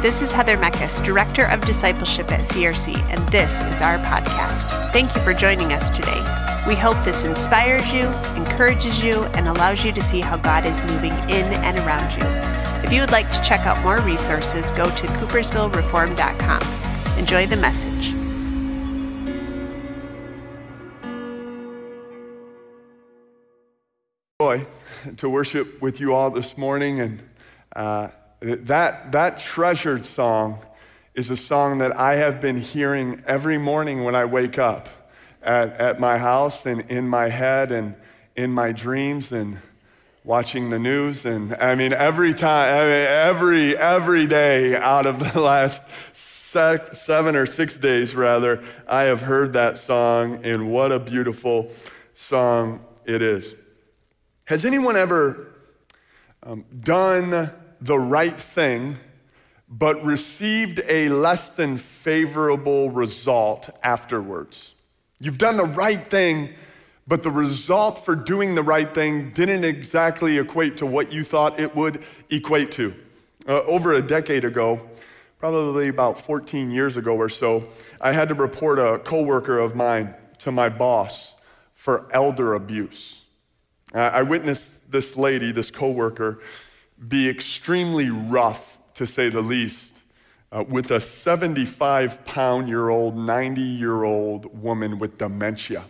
This is Heather Meckes, Director of Discipleship at CRC, and this is our podcast. Thank you for joining us today. We hope this inspires you, encourages you, and allows you to see how God is moving in and around you. If you would like to check out more resources, go to coopersvillereform.com. Enjoy the message. Joy to worship with you all this morning, and uh, that, that treasured song is a song that I have been hearing every morning when I wake up at, at my house and in my head and in my dreams and watching the news. And I mean, every time, I mean, every, every day out of the last seven or six days, rather, I have heard that song, and what a beautiful song it is. Has anyone ever um, done the right thing, but received a less than favorable result afterwards. You've done the right thing, but the result for doing the right thing didn't exactly equate to what you thought it would equate to. Uh, over a decade ago, probably about 14 years ago or so, I had to report a coworker of mine to my boss for elder abuse. I witnessed this lady, this coworker, be extremely rough, to say the least, uh, with a 75 pound year old, 90 year old woman with dementia.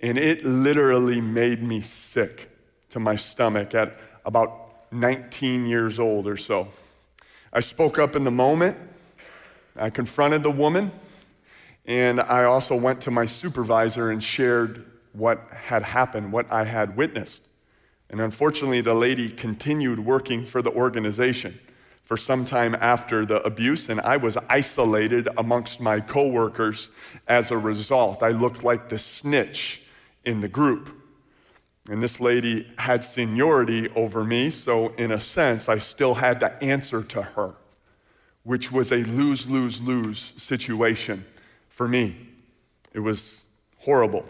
And it literally made me sick to my stomach at about 19 years old or so. I spoke up in the moment. I confronted the woman. And I also went to my supervisor and shared what had happened, what I had witnessed. And unfortunately, the lady continued working for the organization for some time after the abuse, and I was isolated amongst my coworkers as a result. I looked like the snitch in the group. And this lady had seniority over me, so in a sense, I still had to answer to her, which was a lose lose lose situation for me. It was horrible.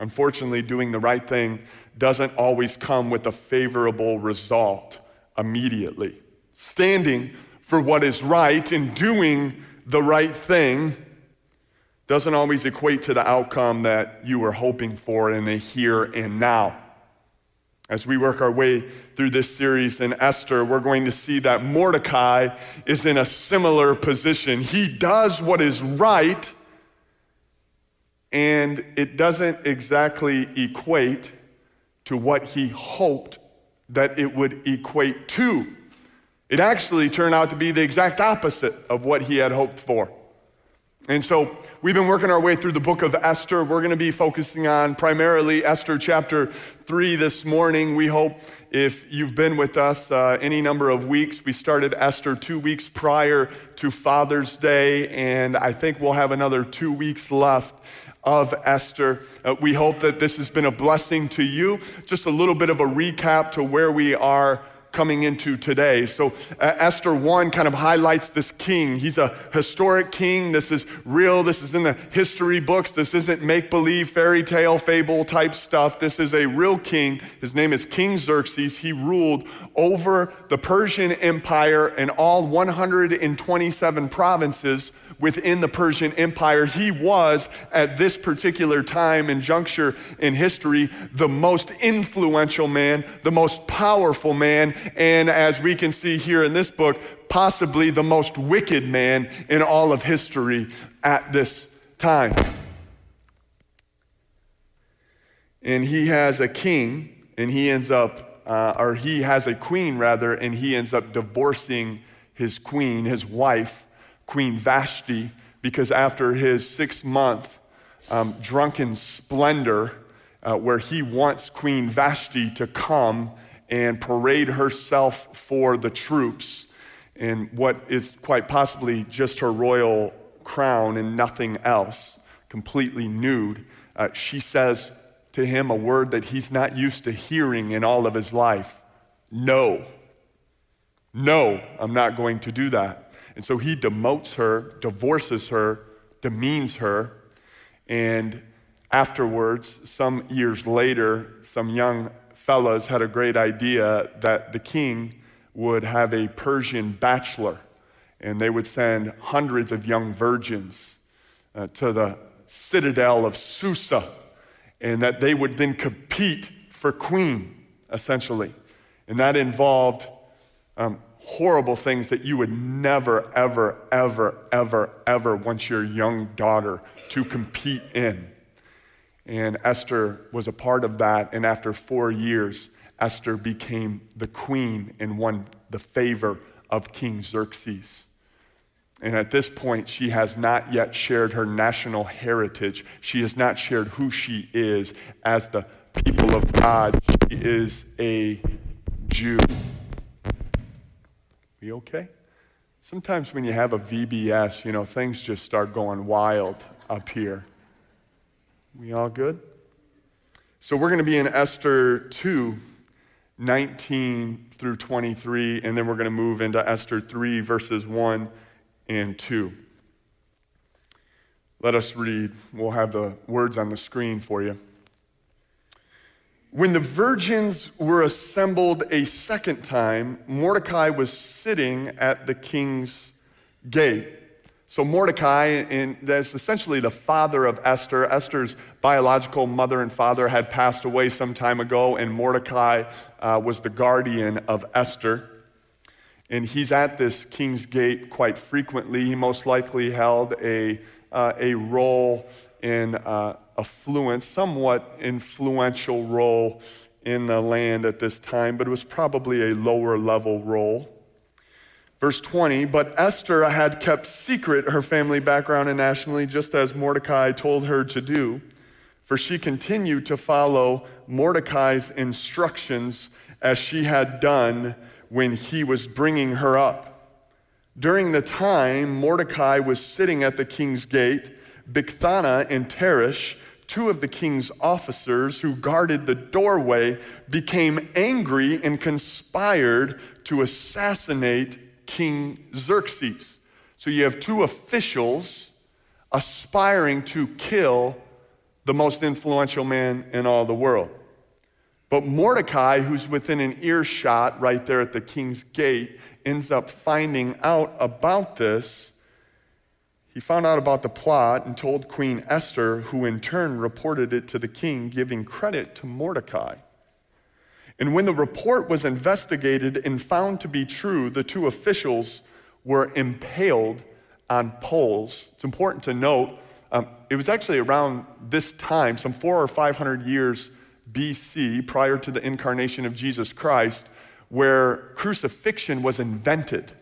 Unfortunately, doing the right thing doesn't always come with a favorable result immediately. Standing for what is right and doing the right thing doesn't always equate to the outcome that you were hoping for in the here and now. As we work our way through this series in Esther, we're going to see that Mordecai is in a similar position. He does what is right and it doesn't exactly equate to what he hoped that it would equate to. It actually turned out to be the exact opposite of what he had hoped for. And so we've been working our way through the book of Esther. We're going to be focusing on primarily Esther chapter 3 this morning. We hope if you've been with us uh, any number of weeks, we started Esther two weeks prior to Father's Day, and I think we'll have another two weeks left of Esther. Uh, we hope that this has been a blessing to you. Just a little bit of a recap to where we are coming into today. So, uh, Esther 1 kind of highlights this king. He's a historic king. This is real. This is in the history books. This isn't make believe, fairy tale, fable type stuff. This is a real king. His name is King Xerxes. He ruled over the Persian Empire and all 127 provinces within the Persian Empire. He was, at this particular time and juncture in history, the most influential man, the most powerful man, and as we can see here in this book, possibly the most wicked man in all of history at this time. And he has a king, and he ends up, uh, or he has a queen rather, and he ends up divorcing his queen, his wife, Queen Vashti, because after his six month um, drunken splendor, uh, where he wants Queen Vashti to come and parade herself for the troops in what is quite possibly just her royal crown and nothing else, completely nude, uh, she says to him a word that he's not used to hearing in all of his life No. No, I'm not going to do that. And so he demotes her, divorces her, demeans her, and afterwards, some years later, some young fellas had a great idea that the king would have a Persian bachelor. and they would send hundreds of young virgins uh, to the citadel of Susa, and that they would then compete for queen, essentially. And that involved um, horrible things that you would never, ever, ever, ever, ever want your young daughter to compete in. And Esther was a part of that. And after four years, Esther became the queen and won the favor of King Xerxes. And at this point, she has not yet shared her national heritage. She has not shared who she is as the people of God. She is a Jew. Okay? Sometimes when you have a VBS, you know, things just start going wild up here. We all good? So we're going to be in Esther 2, 19 through 23, and then we're going to move into Esther 3, verses 1 and 2. Let us read. We'll have the words on the screen for you. When the virgins were assembled a second time, Mordecai was sitting at the king's gate. So, Mordecai, and that's essentially the father of Esther. Esther's biological mother and father had passed away some time ago, and Mordecai uh, was the guardian of Esther. And he's at this king's gate quite frequently. He most likely held a, uh, a role in uh, affluence, somewhat influential role in the land at this time, but it was probably a lower level role. Verse 20, but Esther had kept secret her family background and nationally, just as Mordecai told her to do, for she continued to follow Mordecai's instructions as she had done when he was bringing her up. During the time Mordecai was sitting at the king's gate, Bigthana and Teresh, two of the king's officers who guarded the doorway, became angry and conspired to assassinate King Xerxes. So you have two officials aspiring to kill the most influential man in all the world. But Mordecai, who's within an earshot right there at the king's gate, ends up finding out about this. He found out about the plot and told Queen Esther, who in turn reported it to the king, giving credit to Mordecai. And when the report was investigated and found to be true, the two officials were impaled on poles. It's important to note, um, it was actually around this time, some four or five hundred years BC, prior to the incarnation of Jesus Christ, where crucifixion was invented.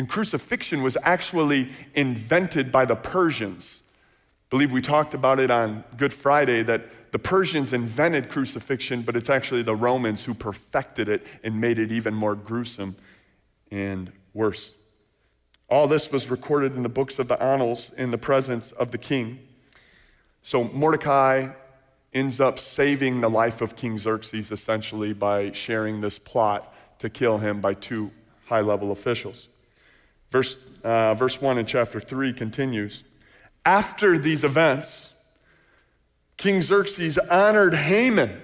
And crucifixion was actually invented by the Persians. I believe we talked about it on Good Friday that the Persians invented crucifixion, but it's actually the Romans who perfected it and made it even more gruesome and worse. All this was recorded in the books of the annals in the presence of the king. So Mordecai ends up saving the life of King Xerxes essentially by sharing this plot to kill him by two high level officials. Verse, uh, verse 1 in chapter 3 continues After these events, King Xerxes honored Haman,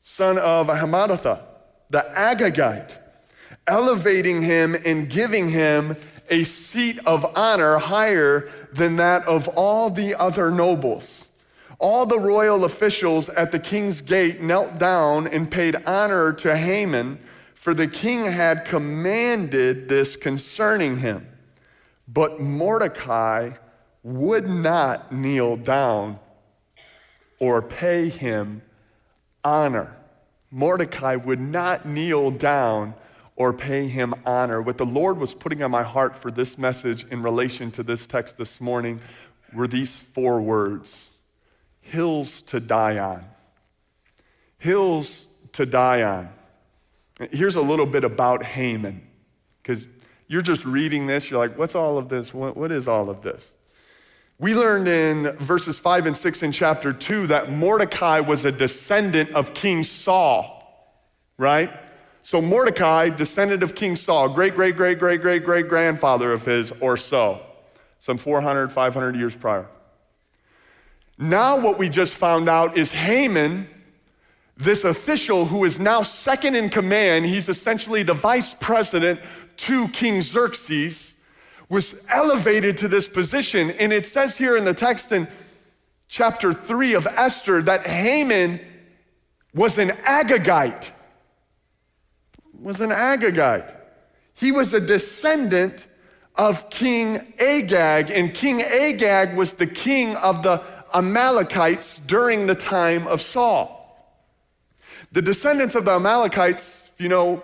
son of Hammedatha, the Agagite, elevating him and giving him a seat of honor higher than that of all the other nobles. All the royal officials at the king's gate knelt down and paid honor to Haman, for the king had commanded this concerning him. But Mordecai would not kneel down or pay him honor. Mordecai would not kneel down or pay him honor. What the Lord was putting on my heart for this message in relation to this text this morning were these four words hills to die on. Hills to die on. Here's a little bit about Haman, because you're just reading this, you're like, what's all of this? what, what is all of this? We learned in verses 5 and 6 in chapter 2 that Mordecai was a descendant of King Saul, right? So Mordecai, descendant of King Saul, great, great, great, great, great, great grandfather of his, or so, some 400, 500 years prior. Now, what we just found out is Haman, this official who is now second in command, he's essentially the vice president to King Xerxes was elevated to this position. And it says here in the text in chapter 3 of Esther that Haman was an Agagite. Was an Agagite. He was a descendant of King Agag, and King Agag was the king of the Amalekites during the time of Saul. The descendants of the Amalekites, if you know,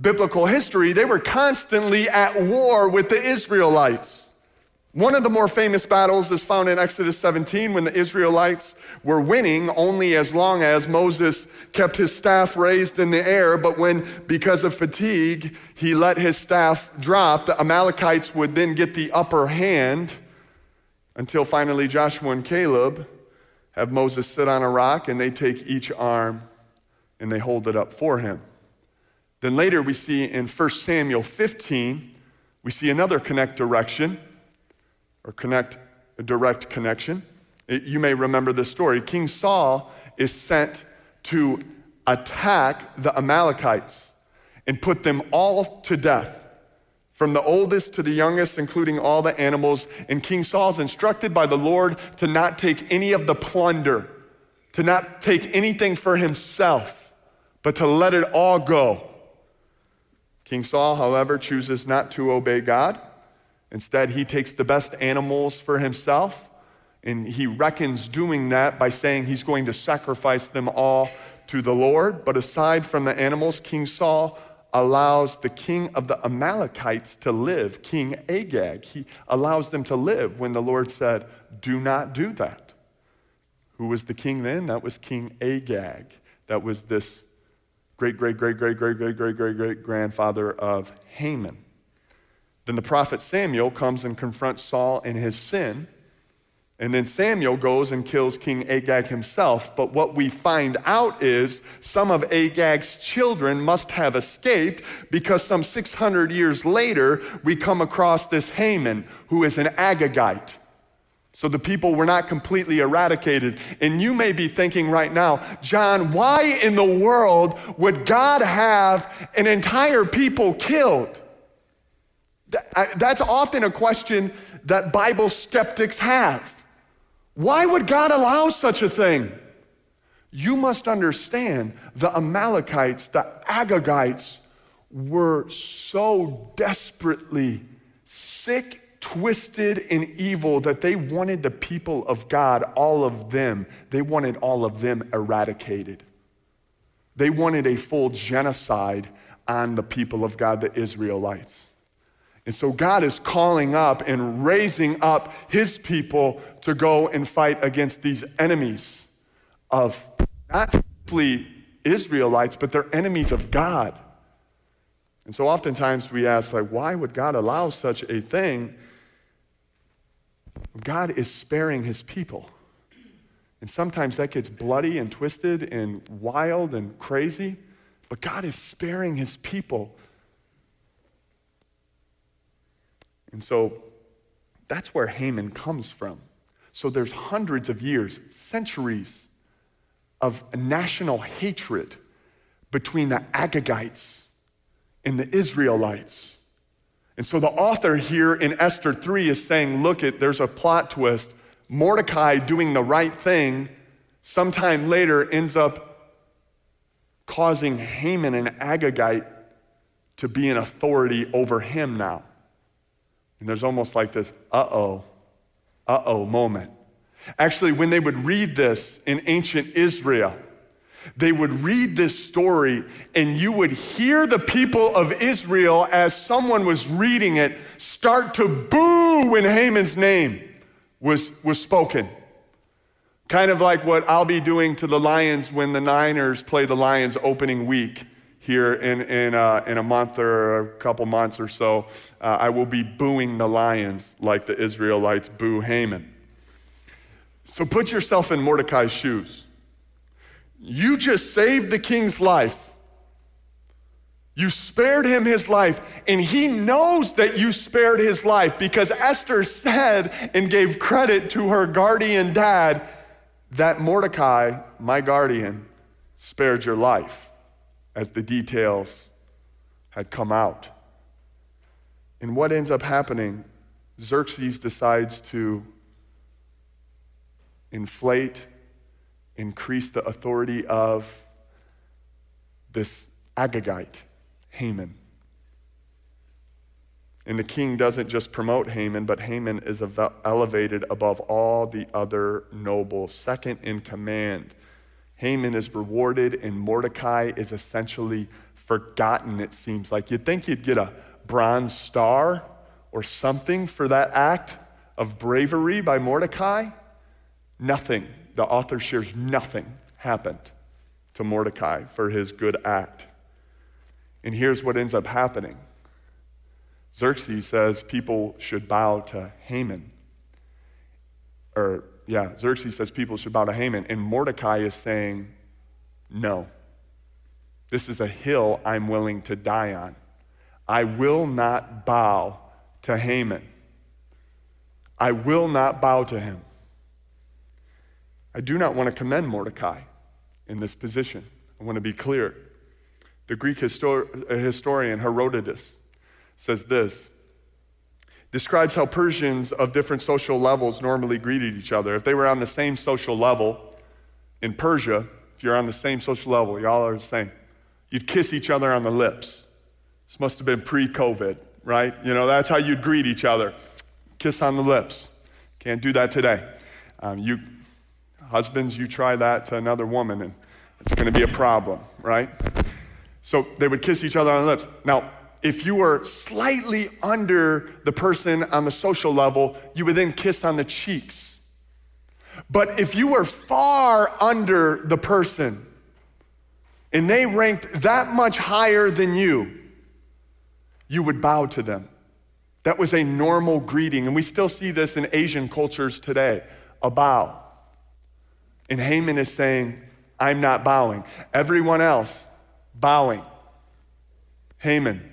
biblical history, they were constantly at war with the Israelites. One of the more famous battles is found in Exodus 17 when the Israelites were winning only as long as Moses kept his staff raised in the air. But when, because of fatigue, he let his staff drop, the Amalekites would then get the upper hand until finally Joshua and Caleb have Moses sit on a rock and they take each arm and they hold it up for him. Then later we see in 1 Samuel 15, we see another connect direction or connect a direct connection. It, you may remember this story. King Saul is sent to attack the Amalekites and put them all to death, from the oldest to the youngest, including all the animals. And King Saul is instructed by the Lord to not take any of the plunder, to not take anything for himself, but to let it all go. King Saul, however, chooses not to obey God. Instead, he takes the best animals for himself, and he reckons doing that by saying he's going to sacrifice them all to the Lord. But aside from the animals, King Saul allows the king of the Amalekites to live, King Agag. He allows them to live when the Lord said, Do not do that. Who was the king then? That was King Agag. That was this great, great, great, great, great, great, great, great, great grandfather of Haman. Then the prophet Samuel comes and confronts Saul in his sin. And then Samuel goes and kills King Agag himself. But what we find out is some of Agag's children must have escaped because some 600 years later, we come across this Haman, who is an Agagite. So the people were not completely eradicated. And you may be thinking right now, John, why in the world would God have an entire people killed? That's often a question that Bible skeptics have. Why would God allow such a thing? You must understand the Amalekites, the Agagites, were so desperately sick twisted and evil that they wanted the people of God, all of them, they wanted all of them eradicated. They wanted a full genocide on the people of God, the Israelites. And so God is calling up and raising up his people to go and fight against these enemies of not simply Israelites, but they're enemies of God. And so oftentimes we ask, like, why would God allow such a thing? God is sparing his people. And sometimes that gets bloody and twisted and wild and crazy, but God is sparing his people. And so that's where Haman comes from. So there's hundreds of years, centuries of national hatred between the Agagites and the Israelites. And so the author here in Esther 3 is saying, look at there's a plot twist. Mordecai doing the right thing sometime later ends up causing Haman and Agagite to be an authority over him now. And there's almost like this uh-oh, uh-oh moment. Actually, when they would read this in ancient Israel, they would read this story and you would hear the people of Israel, as someone was reading it, start to boo when Haman's name was, was spoken. Kind of like what I'll be doing to the Lions when the Niners play the Lions opening week here in, in, uh, in a month or a couple months or so. Uh, I will be booing the Lions like the Israelites boo Haman. So put yourself in Mordecai's shoes. You just saved the king's life. You spared him his life, and he knows that you spared his life because Esther said and gave credit to her guardian dad that Mordecai, my guardian, spared your life as the details had come out. And what ends up happening, Xerxes decides to inflate, increase the authority of this Agagite, Haman. And the king doesn't just promote Haman, but Haman is elevated above all the other nobles, second in command. Haman is rewarded, and Mordecai is essentially forgotten, it seems like. You'd think you'd get a bronze star or something for that act of bravery by Mordecai. Nothing. The author shares nothing happened to Mordecai for his good act. And here's what ends up happening Xerxes says people should bow to Haman. Or, yeah, Xerxes says people should bow to Haman. And Mordecai is saying, no. This is a hill I'm willing to die on. I will not bow to Haman. I will not bow to him. I do not want to commend Mordecai in this position. I want to be clear. The Greek histor- historian Herodotus says this describes how Persians of different social levels normally greeted each other. If they were on the same social level in Persia, if you're on the same social level, y'all are the same, you'd kiss each other on the lips. This must have been pre COVID, right? You know, that's how you'd greet each other kiss on the lips. Can't do that today. Um, you, husbands, you try that to another woman, and it's going to be a problem, right? So they would kiss each other on the lips. Now, if you were slightly under the person on the social level, you would then kiss on the cheeks. But if you were far under the person and they ranked that much higher than you, you would bow to them. That was a normal greeting. And we still see this in Asian cultures today a bow. And Haman is saying, I'm not bowing. Everyone else, bowing. Haman,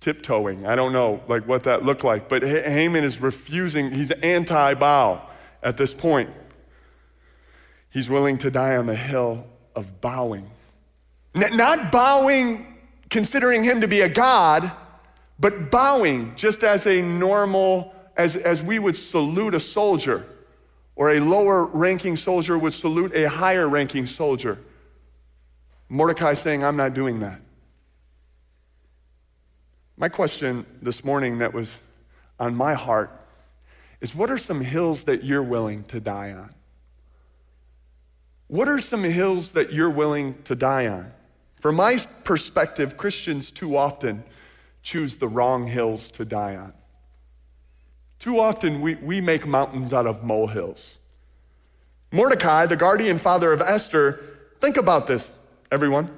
tiptoeing. I don't know like what that looked like, but Haman is refusing. He's anti-bow at this point. He's willing to die on the hill of bowing. Not bowing considering him to be a God, but bowing just as a normal, as, as we would salute a soldier, or a lower ranking soldier would salute a higher ranking soldier. Mordecai saying, I'm not doing that. My question this morning that was on my heart is what are some hills that you're willing to die on? What are some hills that you're willing to die on? From my perspective, Christians too often choose the wrong hills to die on. Too often we, we make mountains out of molehills. Mordecai, the guardian father of Esther, think about this, everyone.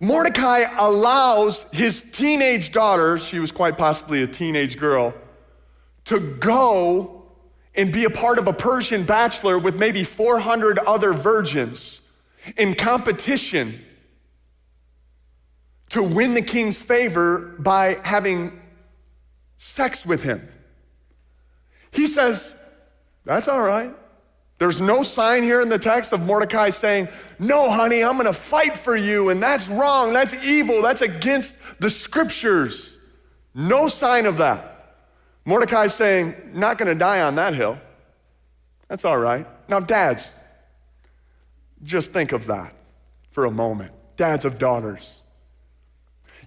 Mordecai allows his teenage daughter, she was quite possibly a teenage girl, to go and be a part of a Persian bachelor with maybe 400 other virgins in competition to win the king's favor by having sex with him. He says, That's all right. There's no sign here in the text of Mordecai saying, No, honey, I'm going to fight for you, and that's wrong, that's evil, that's against the scriptures. No sign of that. Mordecai's saying, Not going to die on that hill. That's all right. Now, dads, just think of that for a moment. Dads of daughters.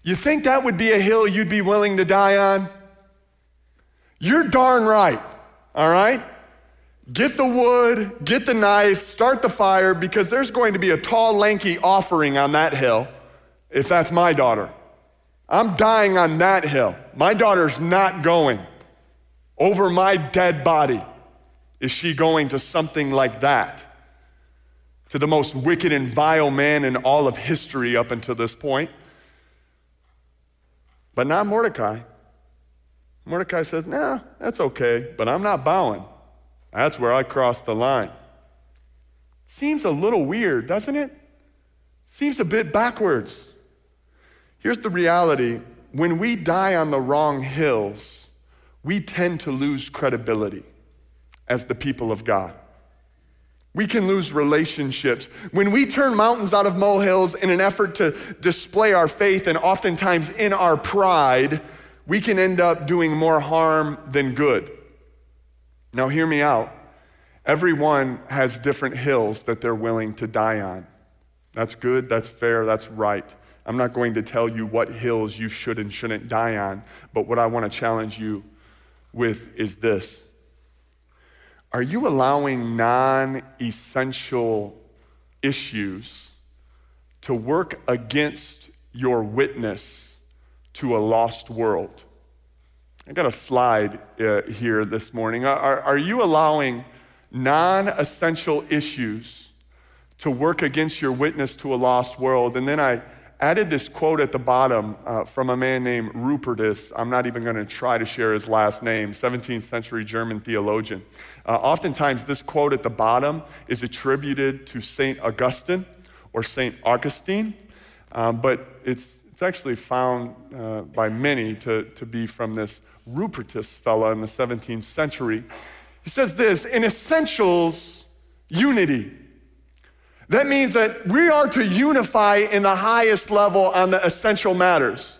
You think that would be a hill you'd be willing to die on? You're darn right, all right? Get the wood, get the knife, start the fire, because there's going to be a tall, lanky offering on that hill if that's my daughter. I'm dying on that hill. My daughter's not going. Over my dead body is she going to something like that? To the most wicked and vile man in all of history up until this point? But not Mordecai. Mordecai says, Nah, that's okay, but I'm not bowing. That's where I cross the line. Seems a little weird, doesn't it? Seems a bit backwards. Here's the reality when we die on the wrong hills, we tend to lose credibility as the people of God. We can lose relationships. When we turn mountains out of molehills in an effort to display our faith, and oftentimes in our pride, we can end up doing more harm than good. Now, hear me out. Everyone has different hills that they're willing to die on. That's good, that's fair, that's right. I'm not going to tell you what hills you should and shouldn't die on, but what I want to challenge you with is this Are you allowing non essential issues to work against your witness to a lost world? I got a slide uh, here this morning. Are, are you allowing non essential issues to work against your witness to a lost world? And then I added this quote at the bottom uh, from a man named Rupertus. I'm not even going to try to share his last name, 17th century German theologian. Uh, oftentimes, this quote at the bottom is attributed to St. Augustine or St. Augustine, um, but it's, it's actually found uh, by many to, to be from this Rupertus fella in the 17th century. He says this in essentials, unity. That means that we are to unify in the highest level on the essential matters.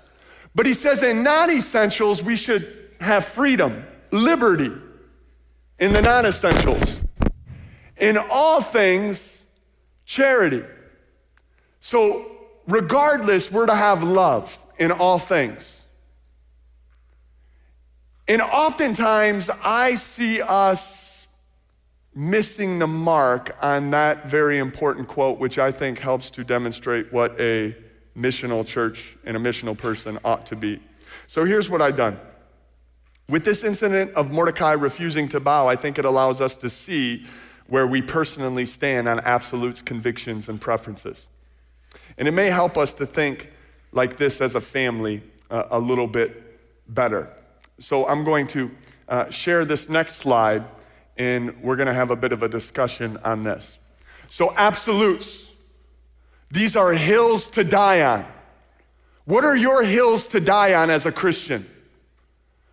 But he says in non essentials, we should have freedom, liberty in the non essentials. In all things, charity. So, regardless, we're to have love in all things. And oftentimes, I see us missing the mark on that very important quote, which I think helps to demonstrate what a missional church and a missional person ought to be. So here's what I've done. With this incident of Mordecai refusing to bow, I think it allows us to see where we personally stand on absolutes, convictions, and preferences. And it may help us to think like this as a family uh, a little bit better. So I'm going to uh, share this next slide, and we're going to have a bit of a discussion on this. So, absolutes, these are hills to die on. What are your hills to die on as a Christian?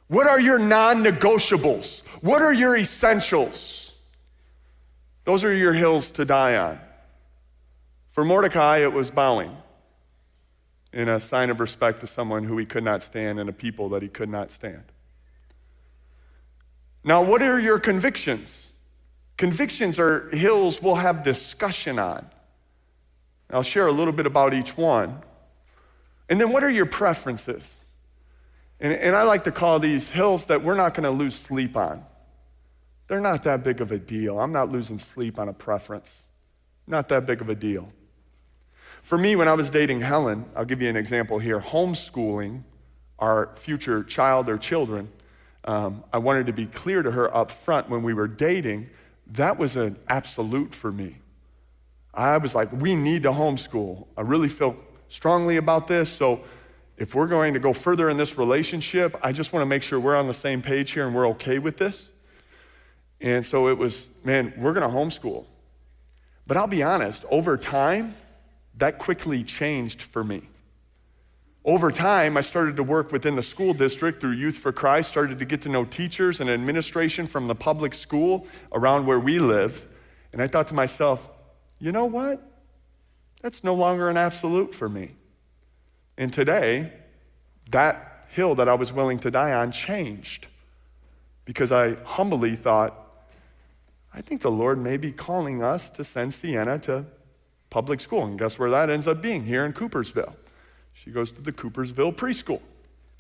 What are your non negotiables? What are your essentials? Those are your hills to die on. For Mordecai, it was bowing in a sign of respect to someone who he could not stand and a people that he could not stand. Now, what are your convictions? Convictions are hills we'll have discussion on. I'll share a little bit about each one. And then, what are your preferences? And, and I like to call these hills that we're not going to lose sleep on. They're not that big of a deal. I'm not losing sleep on a preference. Not that big of a deal. For me, when I was dating Helen, I'll give you an example here homeschooling our future child or children um, I wanted to be clear to her up front when we were dating, that was an absolute for me. I was like, we need to homeschool. I really feel strongly about this. So if we're going to go further in this relationship, I just want to make sure we're on the same page here and we're okay with this. And so it was, man, we're going to homeschool. But I'll be honest, over time, that quickly changed for me. Over time, I started to work within the school district through Youth for Christ, started to get to know teachers and administration from the public school around where we live. And I thought to myself, you know what? That's no longer an absolute for me. And today, that hill that I was willing to die on changed because I humbly thought, I think the Lord may be calling us to send Sienna to public school. And guess where that ends up being? Here in Coopersville. She goes to the Coopersville preschool.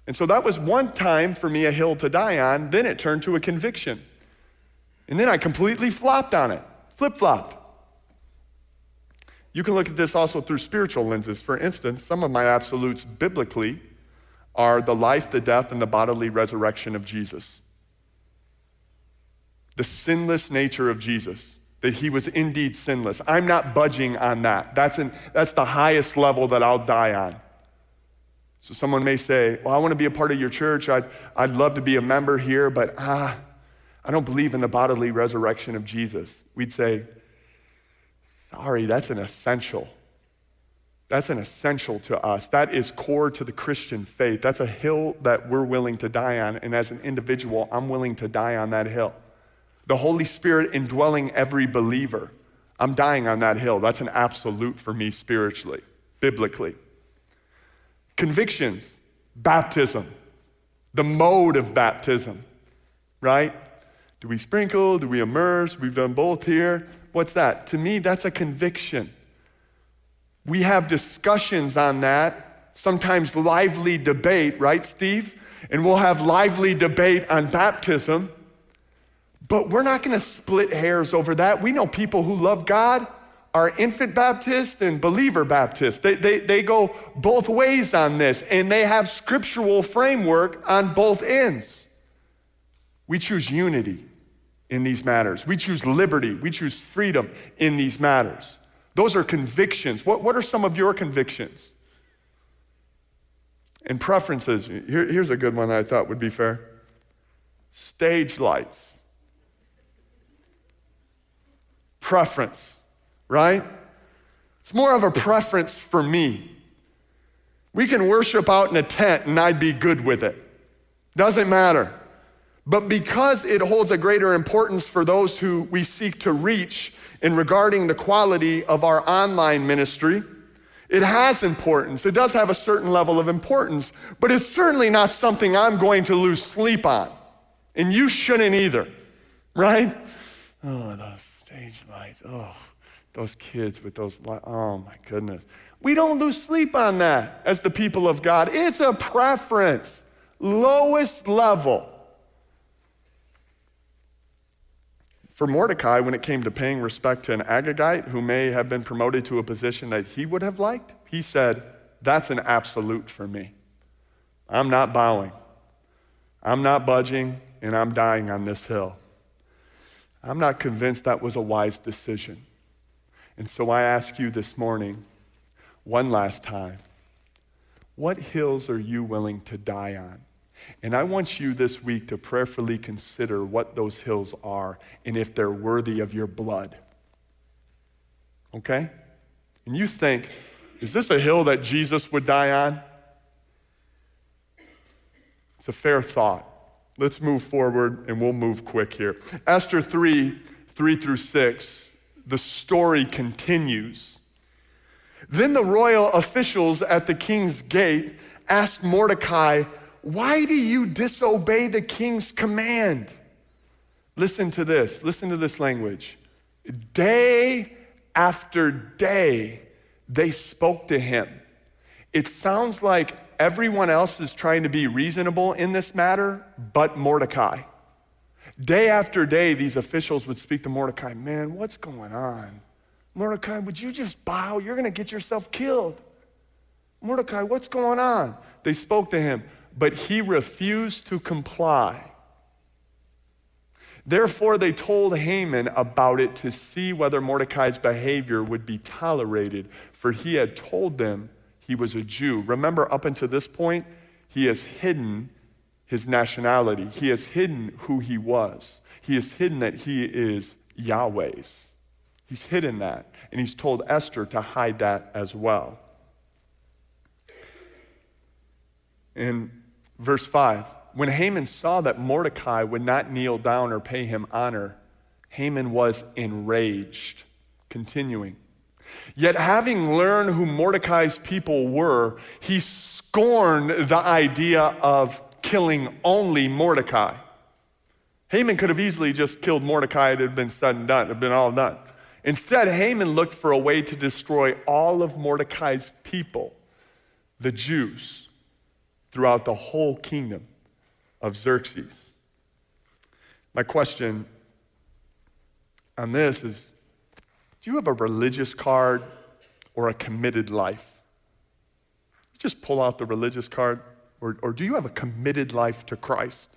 And so that was one time for me a hill to die on. Then it turned to a conviction. And then I completely flopped on it, flip flopped. You can look at this also through spiritual lenses. For instance, some of my absolutes biblically are the life, the death, and the bodily resurrection of Jesus. The sinless nature of Jesus, that he was indeed sinless. I'm not budging on that. That's, an, that's the highest level that I'll die on. So someone may say, Well, I want to be a part of your church. I'd, I'd love to be a member here, but ah, I don't believe in the bodily resurrection of Jesus. We'd say, Sorry, that's an essential. That's an essential to us. That is core to the Christian faith. That's a hill that we're willing to die on. And as an individual, I'm willing to die on that hill. The Holy Spirit indwelling every believer. I'm dying on that hill. That's an absolute for me spiritually, biblically. Convictions, baptism. the mode of baptism, right? Do we sprinkle? Do we immerse? We've done both here. What's that? To me, that's a conviction. We have discussions on that, sometimes lively debate, right, Steve? And we'll have lively debate on baptism, but we're not gonna split hairs over that. We know people who love God are infant Baptists and believer Baptists. They, they, they go both ways on this, and they have scriptural framework on both ends. We choose unity in these matters. We choose liberty. We choose freedom in these matters. Those are convictions. What, what are some of your convictions? And preferences. Here, here's a good one I thought would be fair stage lights. Preference, right? It's more of a preference for me. We can worship out in a tent and I'd be good with it. Doesn't matter. But because it holds a greater importance for those who we seek to reach in regarding the quality of our online ministry, it has importance. It does have a certain level of importance, but it's certainly not something I'm going to lose sleep on. And you shouldn't either, right? Oh, stage lights. Oh, those kids with those lights. Oh, my goodness. We don't lose sleep on that as the people of God. It's a preference, lowest level. For Mordecai, when it came to paying respect to an Agagite who may have been promoted to a position that he would have liked, he said, That's an absolute for me. I'm not bowing, I'm not budging, and I'm dying on this hill. I'm not convinced that was a wise decision. And so I ask you this morning, one last time, what hills are you willing to die on? And I want you this week to prayerfully consider what those hills are and if they're worthy of your blood. Okay? And you think, is this a hill that Jesus would die on? It's a fair thought. Let's move forward and we'll move quick here. Esther 3 3 through 6, the story continues. Then the royal officials at the king's gate asked Mordecai, why do you disobey the king's command? Listen to this. Listen to this language. Day after day, they spoke to him. It sounds like everyone else is trying to be reasonable in this matter, but Mordecai. Day after day, these officials would speak to Mordecai Man, what's going on? Mordecai, would you just bow? You're going to get yourself killed. Mordecai, what's going on? They spoke to him but he refused to comply. Therefore, they told Haman about it to see whether Mordecai's behavior would be tolerated, for he had told them he was a Jew. Remember, up until this point, he has hidden his nationality, he has hidden who he was, he has hidden that he is Yahweh's. He's hidden that, and he's told Esther to hide that as well. In Verse 5 When Haman saw that Mordecai would not kneel down or pay him honor, Haman was enraged. Continuing. Yet, having learned who Mordecai's people were, he scorned the idea of killing only Mordecai. Haman could have easily just killed Mordecai, it had been said and done, it had been all done. Instead, Haman looked for a way to destroy all of Mordecai's people, the Jews throughout the whole kingdom of Xerxes. My question on this is do you have a religious card or a committed life? just pull out the religious card, or, or do you have a committed life to Christ?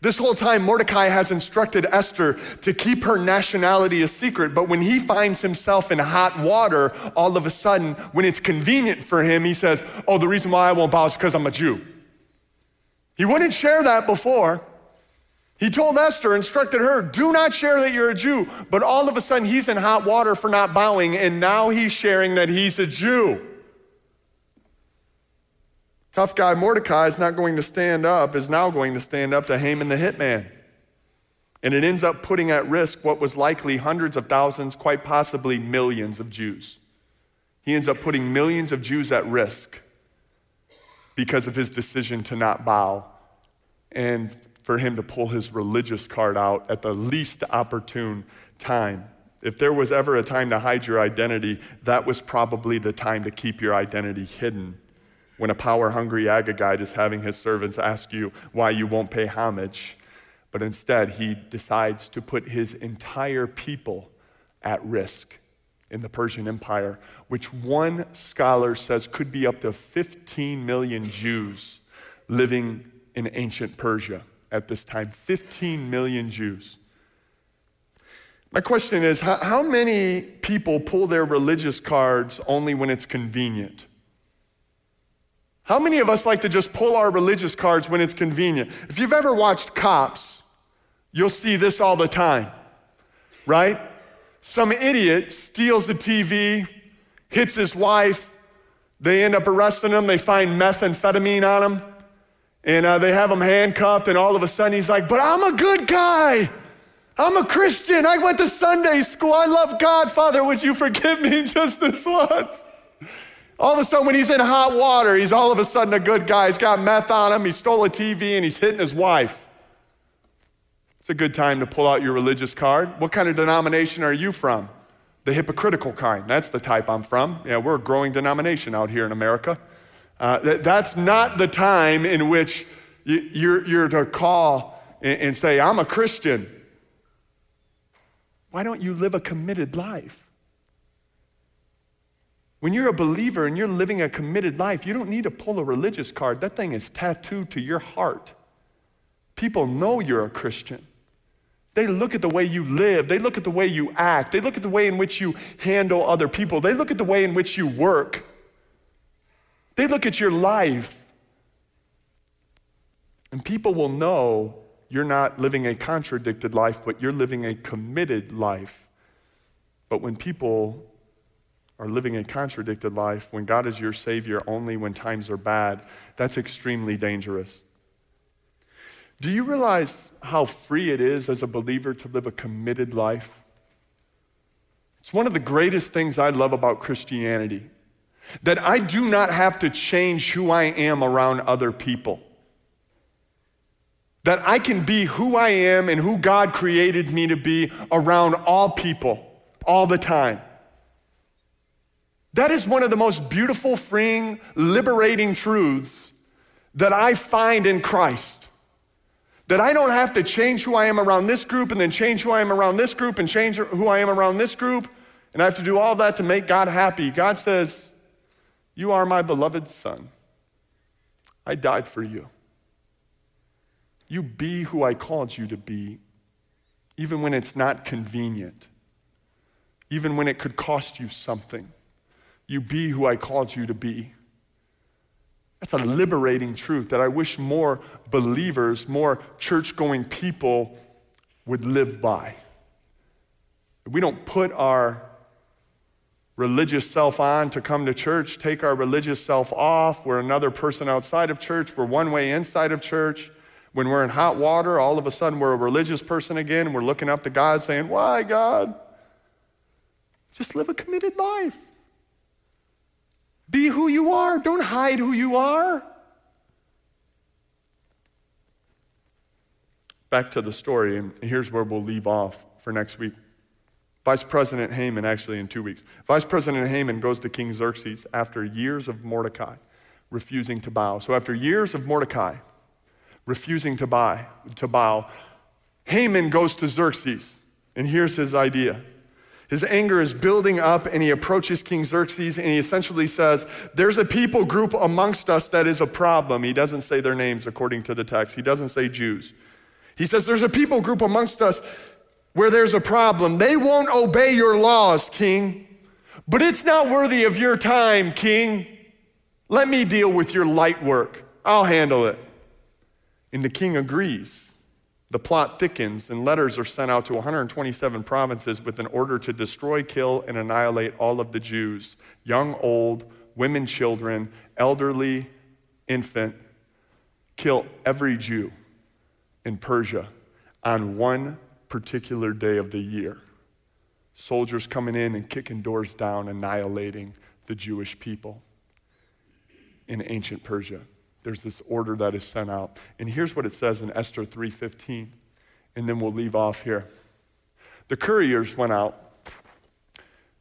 This whole time, Mordecai has instructed Esther to keep her nationality a secret, but when he finds himself in hot water, all of a sudden, when it's convenient for him, he says, Oh, the reason why I won't bow is because I'm a Jew. He wouldn't share that before. He told Esther, instructed her, do not share that you're a Jew. But all of a sudden, he's in hot water for not bowing, and now he's sharing that he's a Jew. Tough guy Mordecai is not going to stand up, is now going to stand up to Haman the hitman. And it ends up putting at risk what was likely hundreds of thousands, quite possibly millions of Jews. He ends up putting millions of Jews at risk because of his decision to not bow and for him to pull his religious card out at the least opportune time. If there was ever a time to hide your identity, that was probably the time to keep your identity hidden. When a power hungry Agagite is having his servants ask you why you won't pay homage, but instead he decides to put his entire people at risk in the Persian Empire, which one scholar says could be up to 15 million Jews living in ancient Persia at this time. 15 million Jews. My question is how, how, many people pull their religious cards only when it's convenient? How many of us like to just pull our religious cards when it's convenient? If you've ever watched Cops, you'll see this all the time, right? Some idiot steals the TV, hits his wife, they end up arresting him, they find methamphetamine on him, and uh, they have him handcuffed, and all of a sudden he's like, But I'm a good guy. I'm a Christian. I went to Sunday school. I love God. Father, would you forgive me just this once? All of a sudden, when he's in hot water, he's all of a sudden a good guy. He's got meth on him, he stole a TV, and he's hitting his wife. It's a good time to pull out your religious card. What kind of denomination are you from? The hypocritical kind. That's the type I'm from. Yeah, we're a growing denomination out here in America. Uh, that, that's not the time in which you, you're, you're to call and say, I'm a Christian. Why don't you live a committed life? When you're a believer and you're living a committed life, you don't need to pull a religious card. That thing is tattooed to your heart. People know you're a Christian. They look at the way you live, they look at the way you act, they look at the way in which you handle other people, they look at the way in which you work, they look at your life. And people will know you're not living a contradicted life, but you're living a committed life. But when people are living a contradicted life, when God is your Savior only when times are bad, that's extremely dangerous. Do you realize how free it is as a believer to live a committed life? It's one of the greatest things I love about Christianity that I do not have to change who I am around other people. That I can be who I am and who God created me to be around all people all the time. That is one of the most beautiful, freeing, liberating truths that I find in Christ. That I don't have to change who I am around this group and then change who I am around this group and change who I am around this group. And I have to do all that to make God happy. God says, You are my beloved son. I died for you. You be who I called you to be, even when it's not convenient, even when it could cost you something. You be who I called you to be. That's a liberating truth that I wish more believers, more church going people would live by. We don't put our religious self on to come to church, take our religious self off. We're another person outside of church, we're one way inside of church. When we're in hot water, all of a sudden we're a religious person again. We're looking up to God saying, Why, God? Just live a committed life. Be who you are. Don't hide who you are. Back to the story, and here's where we'll leave off for next week. Vice President Haman, actually, in two weeks. Vice President Haman goes to King Xerxes after years of Mordecai refusing to bow. So, after years of Mordecai refusing to, buy, to bow, Haman goes to Xerxes, and here's his idea. His anger is building up, and he approaches King Xerxes and he essentially says, There's a people group amongst us that is a problem. He doesn't say their names according to the text, he doesn't say Jews. He says, There's a people group amongst us where there's a problem. They won't obey your laws, King, but it's not worthy of your time, King. Let me deal with your light work, I'll handle it. And the king agrees. The plot thickens, and letters are sent out to 127 provinces with an order to destroy, kill, and annihilate all of the Jews young, old, women, children, elderly, infant. Kill every Jew in Persia on one particular day of the year. Soldiers coming in and kicking doors down, annihilating the Jewish people in ancient Persia. there's this order that is sent out. And here's what it says in Esther 3:15. And then we'll leave off here. The couriers went out,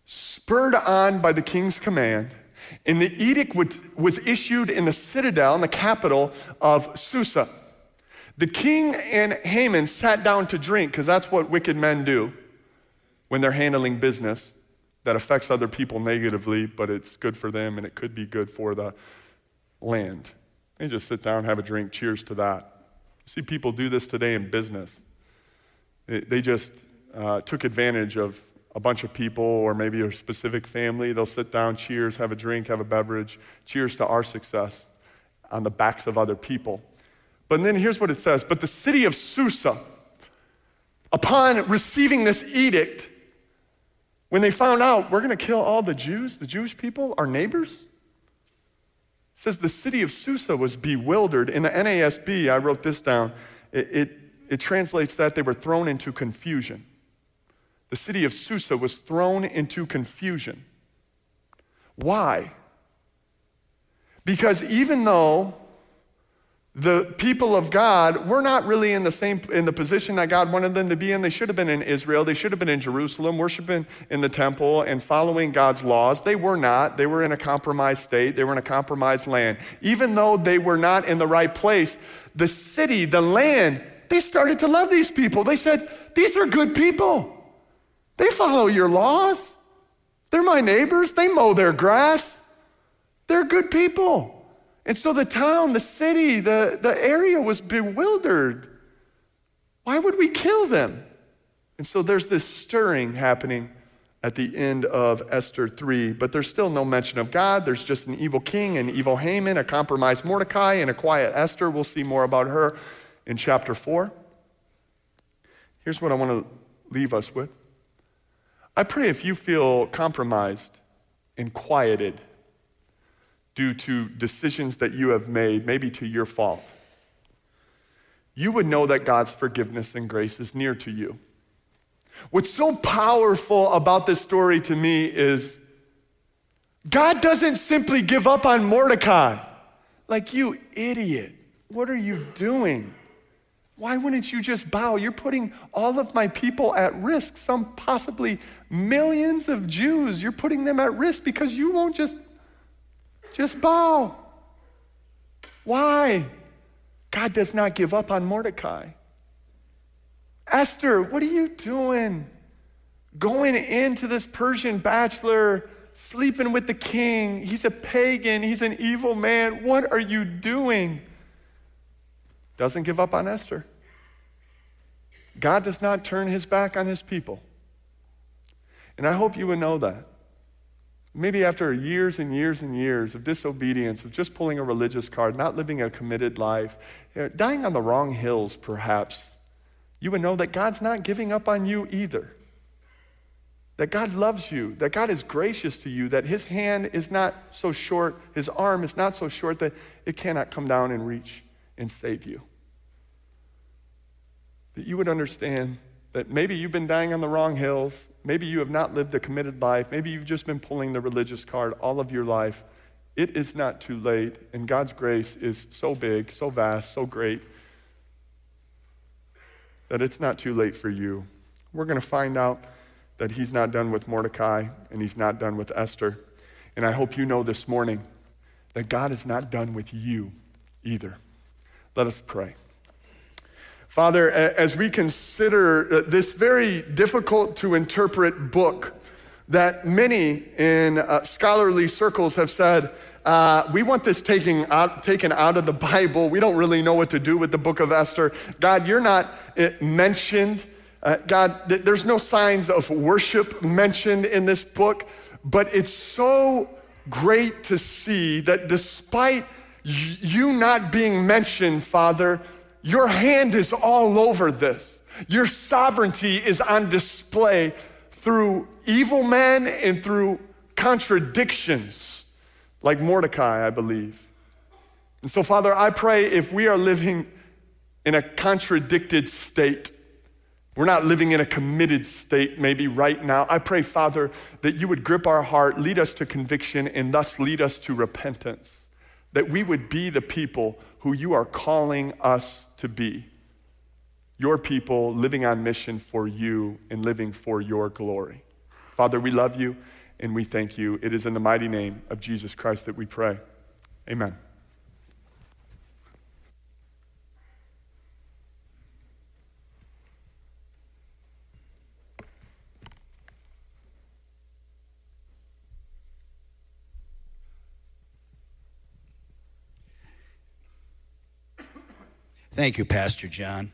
spurred on by the king's command, and the edict was issued in the citadel, in the capital of Susa. The king and Haman sat down to drink, because that's what wicked men do when they're handling business that affects other people negatively, but it's good for them and it could be good for the land. They just sit down, have a drink, cheers to that. You see people do this today in business. They just uh, took advantage of a bunch of people or maybe a specific family. They'll sit down, cheers, have a drink, have a beverage, cheers to our success on the backs of other people. But then here's what it says But the city of Susa, upon receiving this edict, when they found out we're going to kill all the Jews, the Jewish people, our neighbors, says the city of Susa was bewildered. In the NASB, I wrote this down. It, it, it translates that they were thrown into confusion. The city of Susa was thrown into confusion. Why? Because even though the people of God were not really in the same in the position that God wanted them to be in. They should have been in Israel. They should have been in Jerusalem, worshiping in the temple and following God's laws. They were not. They were in a compromised state. They were in a compromised land. Even though they were not in the right place, the city, the land, they started to love these people. They said, "These are good people. They follow your laws. They're my neighbors. They mow their grass. They're good people." And so the town, the city, the, the area was bewildered. Why would we kill them? And so there's this stirring happening at the end of Esther 3, but there's still no mention of God. There's just an evil king, an evil Haman, a compromised Mordecai, and a quiet Esther. We'll see more about her in chapter 4. Here's what I want to leave us with I pray if you feel compromised and quieted due to decisions that you have made, maybe to your fault, you would know that God's forgiveness and grace is near to you. What's so powerful about this story to me is God doesn't simply give up on Mordecai. Like, you idiot, what are you doing? Why wouldn't you just bow? You're putting all of my people at risk, some possibly millions of Jews. You're putting them at risk because you won't just just bow. Why? God does not give up on Mordecai. Esther, what are you doing? Going into this Persian bachelor, sleeping with the king. He's a pagan, he's an evil man. What are you doing? Doesn't give up on Esther. God does not turn his back on his people. And I hope you would know that. Maybe after years and years and years of disobedience, of just pulling a religious card, not living a committed life, dying on the wrong hills, perhaps, you would know that God's not giving up on you either. That God loves you, that God is gracious to you, that His hand is not so short, His arm is not so short that it cannot come down and reach and save you. That you would understand that maybe you've been dying on the wrong hills. Maybe you have not lived a committed life. Maybe you've just been pulling the religious card all of your life. It is not too late, and God's grace is so big, so vast, so great that it's not too late for you. We're going to find out that He's not done with Mordecai and He's not done with Esther. And I hope you know this morning that God is not done with you either. Let us pray. Father, as we consider uh, this very difficult to interpret book that many in uh, scholarly circles have said, uh, we want this taken out, taken out of the Bible. We don't really know what to do with the book of Esther. God, you're not uh, mentioned. Uh, God, th- there's no signs of worship mentioned in this book, but it's so great to see that despite you not being mentioned, Father, your hand is all over this. Your sovereignty is on display through evil men and through contradictions, like Mordecai, I believe. And so, Father, I pray if we are living in a contradicted state, we're not living in a committed state maybe right now. I pray, Father, that you would grip our heart, lead us to conviction, and thus lead us to repentance. that we would be the people who you are calling us to be. Your people living on mission for you and living for your glory. Father, we love you and we thank you. It is in the mighty name of Jesus Christ that we pray. Amen. Thank you, Pastor John.